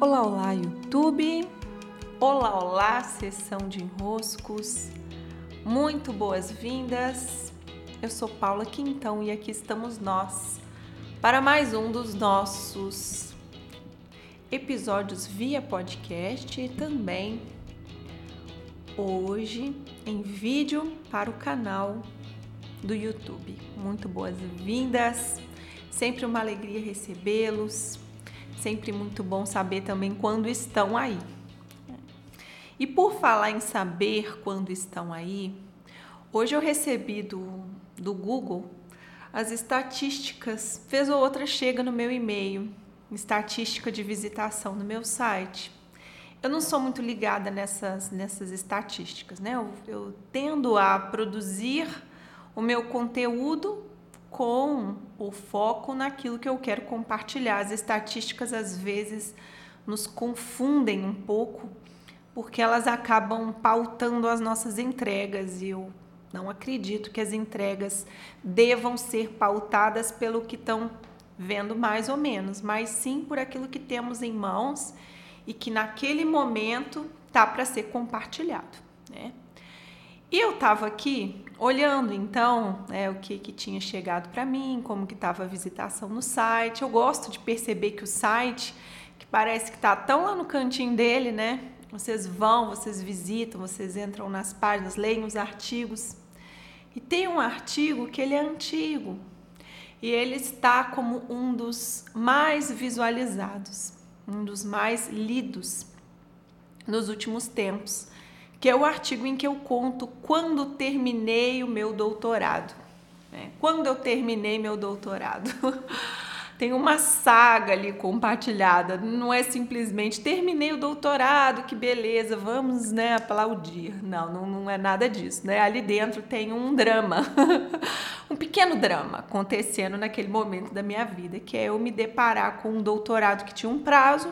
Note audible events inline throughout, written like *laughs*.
Olá, olá, YouTube! Olá, olá, sessão de enroscos! Muito boas-vindas! Eu sou Paula Quintão e aqui estamos nós para mais um dos nossos episódios via podcast e também hoje em vídeo para o canal do YouTube. Muito boas-vindas! Sempre uma alegria recebê-los Sempre muito bom saber também quando estão aí. E por falar em saber quando estão aí, hoje eu recebi do, do Google as estatísticas, fez ou outra chega no meu e-mail, estatística de visitação no meu site. Eu não sou muito ligada nessas, nessas estatísticas, né? Eu, eu tendo a produzir o meu conteúdo com o foco naquilo que eu quero compartilhar. As estatísticas às vezes nos confundem um pouco porque elas acabam pautando as nossas entregas e eu não acredito que as entregas devam ser pautadas pelo que estão vendo mais ou menos, mas sim por aquilo que temos em mãos e que naquele momento tá para ser compartilhado, né? E eu estava aqui olhando então é, o que, que tinha chegado para mim, como que estava a visitação no site. Eu gosto de perceber que o site, que parece que está tão lá no cantinho dele, né? Vocês vão, vocês visitam, vocês entram nas páginas, leem os artigos. E tem um artigo que ele é antigo e ele está como um dos mais visualizados, um dos mais lidos nos últimos tempos que é o artigo em que eu conto quando terminei o meu doutorado. Né? Quando eu terminei meu doutorado. *laughs* Tem uma saga ali compartilhada, não é simplesmente terminei o doutorado, que beleza, vamos né, aplaudir. Não, não, não é nada disso. Né? Ali dentro tem um drama, *laughs* um pequeno drama acontecendo naquele momento da minha vida, que é eu me deparar com um doutorado que tinha um prazo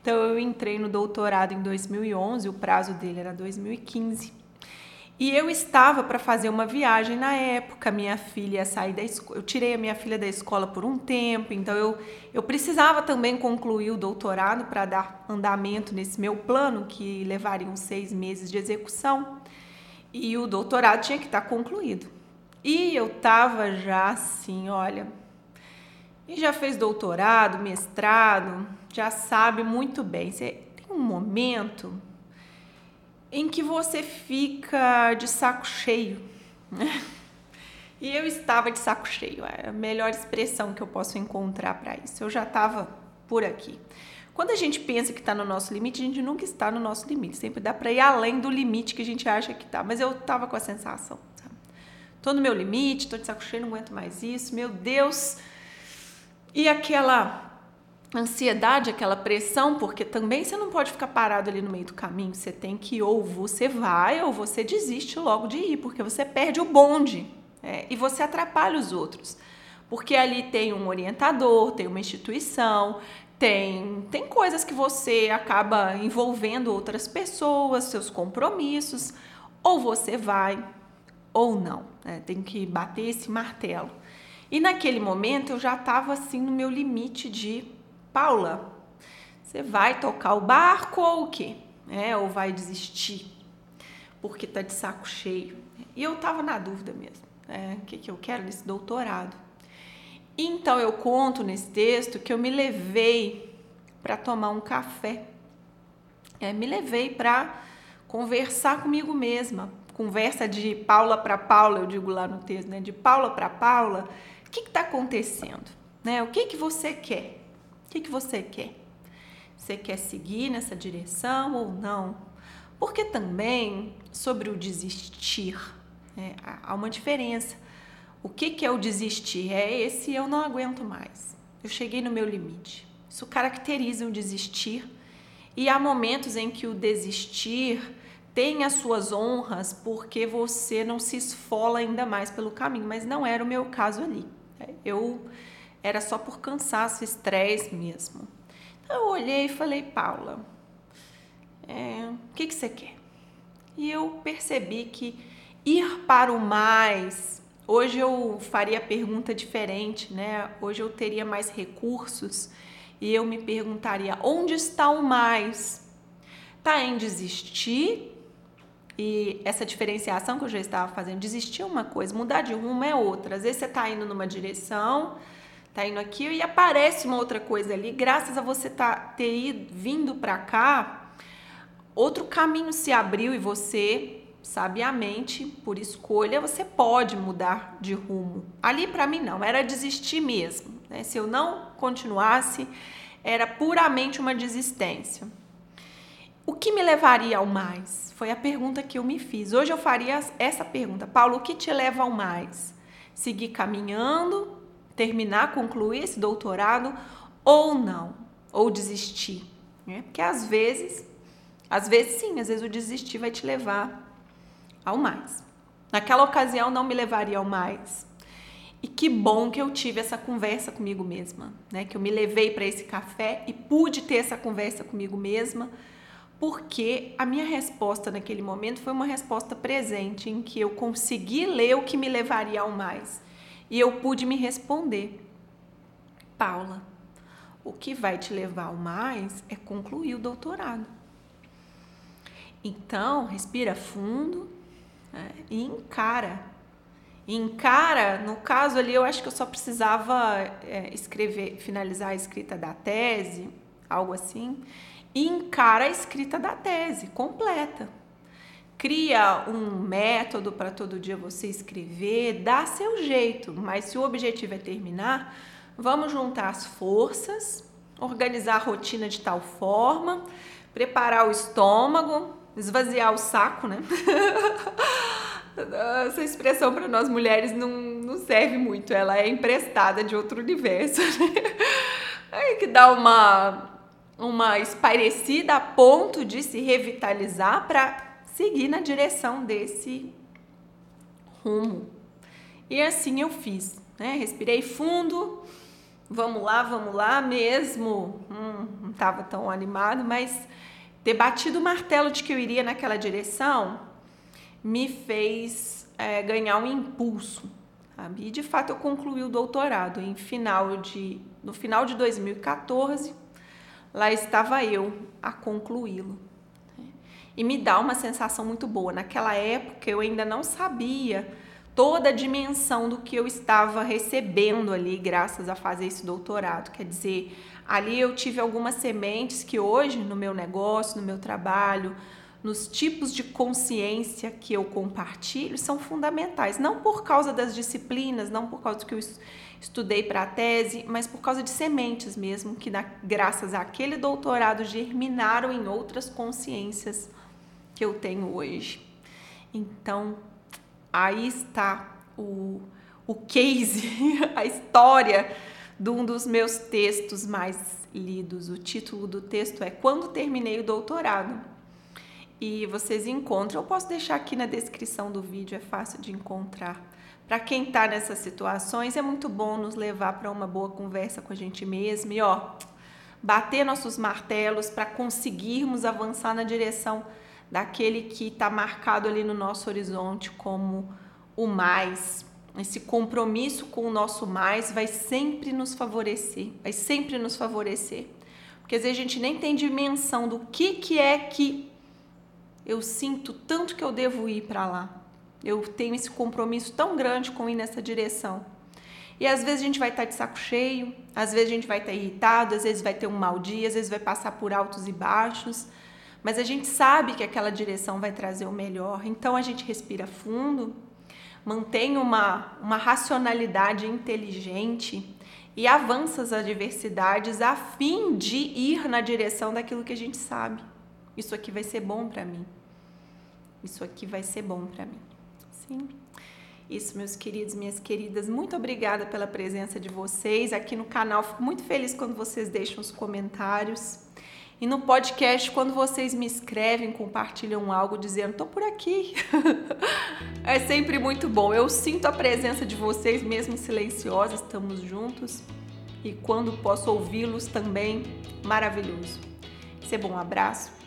então eu entrei no doutorado em 2011, o prazo dele era 2015. E eu estava para fazer uma viagem na época, minha filha sair da escola. Eu tirei a minha filha da escola por um tempo, então eu, eu precisava também concluir o doutorado para dar andamento nesse meu plano, que levaria uns seis meses de execução. E o doutorado tinha que estar concluído. E eu estava já assim, olha, e já fez doutorado, mestrado, já sabe muito bem. Você tem um momento em que você fica de saco cheio. Né? E eu estava de saco cheio, é a melhor expressão que eu posso encontrar para isso. Eu já estava por aqui. Quando a gente pensa que está no nosso limite, a gente nunca está no nosso limite. Sempre dá para ir além do limite que a gente acha que está. Mas eu estava com a sensação, sabe? Tô no meu limite, tô de saco cheio, não aguento mais isso. Meu Deus! E aquela ansiedade, aquela pressão, porque também você não pode ficar parado ali no meio do caminho. Você tem que ou você vai ou você desiste logo de ir, porque você perde o bonde é, e você atrapalha os outros. Porque ali tem um orientador, tem uma instituição, tem, tem coisas que você acaba envolvendo outras pessoas, seus compromissos, ou você vai ou não. Né? Tem que bater esse martelo. E naquele momento eu já estava assim no meu limite de Paula, você vai tocar o barco ou o quê? É, ou vai desistir porque tá de saco cheio? E eu tava na dúvida mesmo. É, o que, que eu quero nesse doutorado? Então eu conto nesse texto que eu me levei para tomar um café. É, me levei para conversar comigo mesma. Conversa de Paula para Paula, eu digo lá no texto, né? De Paula para Paula. O que está acontecendo? Né? O que, que você quer? O que, que você quer? Você quer seguir nessa direção ou não? Porque também sobre o desistir né, há uma diferença. O que, que é o desistir? É esse eu não aguento mais. Eu cheguei no meu limite. Isso caracteriza o desistir. E há momentos em que o desistir tem as suas honras porque você não se esfola ainda mais pelo caminho, mas não era o meu caso ali. Eu era só por cansaço, estresse mesmo. Então eu olhei e falei, Paula, é, o que, que você quer? E eu percebi que ir para o mais, hoje eu faria a pergunta diferente, né? Hoje eu teria mais recursos e eu me perguntaria: onde está o mais? Está em desistir e essa diferenciação que eu já estava fazendo, desistir é uma coisa, mudar de rumo é outra. Às vezes você está indo numa direção, está indo aqui e aparece uma outra coisa ali. Graças a você tá, ter ido, vindo para cá, outro caminho se abriu e você, sabiamente, por escolha, você pode mudar de rumo. Ali para mim não, era desistir mesmo. Né? Se eu não continuasse, era puramente uma desistência. O que me levaria ao mais? Foi a pergunta que eu me fiz. Hoje eu faria essa pergunta. Paulo, o que te leva ao mais? Seguir caminhando, terminar, concluir esse doutorado ou não? Ou desistir? Né? Porque às vezes, às vezes sim, às vezes o desistir vai te levar ao mais. Naquela ocasião não me levaria ao mais. E que bom que eu tive essa conversa comigo mesma, né? Que eu me levei para esse café e pude ter essa conversa comigo mesma porque a minha resposta naquele momento foi uma resposta presente, em que eu consegui ler o que me levaria ao mais. E eu pude me responder: Paula, o que vai te levar ao mais é concluir o doutorado. Então, respira fundo né, e encara. encara, no caso ali, eu acho que eu só precisava é, escrever, finalizar a escrita da tese, algo assim e encara a escrita da tese completa. Cria um método para todo dia você escrever, dá seu jeito, mas se o objetivo é terminar, vamos juntar as forças, organizar a rotina de tal forma, preparar o estômago, esvaziar o saco, né? *laughs* Essa expressão para nós mulheres não, não serve muito, ela é emprestada de outro universo. *laughs* Né? Que dá uma uma espairecida a ponto de se revitalizar para seguir na direção desse rumo. E assim eu fiz, né? Respirei fundo, vamos lá, vamos lá, mesmo hum, não estava tão animado, mas ter batido o martelo de que eu iria naquela direção me fez é, ganhar um impulso. Sabe? E de fato eu concluí o doutorado em final de, no final de 2014 lá estava eu a concluí-lo. E me dá uma sensação muito boa. Naquela época eu ainda não sabia toda a dimensão do que eu estava recebendo ali, graças a fazer esse doutorado. Quer dizer, ali eu tive algumas sementes que hoje, no meu negócio, no meu trabalho, nos tipos de consciência que eu compartilho, são fundamentais. Não por causa das disciplinas, não por causa do que eu estudei para a tese, mas por causa de sementes mesmo, que na, graças àquele doutorado germinaram em outras consciências que eu tenho hoje. Então, aí está o, o case, *laughs* a história de um dos meus textos mais lidos. O título do texto é Quando Terminei o Doutorado. E vocês encontram, eu posso deixar aqui na descrição do vídeo, é fácil de encontrar para quem está nessas situações, é muito bom nos levar para uma boa conversa com a gente mesmo e ó, bater nossos martelos para conseguirmos avançar na direção daquele que está marcado ali no nosso horizonte como o mais. Esse compromisso com o nosso mais vai sempre nos favorecer, vai sempre nos favorecer. Porque às vezes a gente nem tem dimensão do que, que é que eu sinto tanto que eu devo ir para lá. Eu tenho esse compromisso tão grande com ir nessa direção. E às vezes a gente vai estar de saco cheio, às vezes a gente vai estar irritado, às vezes vai ter um mau dia, às vezes vai passar por altos e baixos, mas a gente sabe que aquela direção vai trazer o melhor. Então a gente respira fundo, mantém uma, uma racionalidade inteligente e avança as adversidades a fim de ir na direção daquilo que a gente sabe. Isso aqui vai ser bom para mim. Isso aqui vai ser bom para mim. Sim. Isso, meus queridos, minhas queridas, muito obrigada pela presença de vocês aqui no canal. Fico muito feliz quando vocês deixam os comentários. E no podcast, quando vocês me escrevem, compartilham algo dizendo, tô por aqui. *laughs* é sempre muito bom. Eu sinto a presença de vocês, mesmo silenciosa, estamos juntos. E quando posso ouvi-los também, maravilhoso. Ser bom, um abraço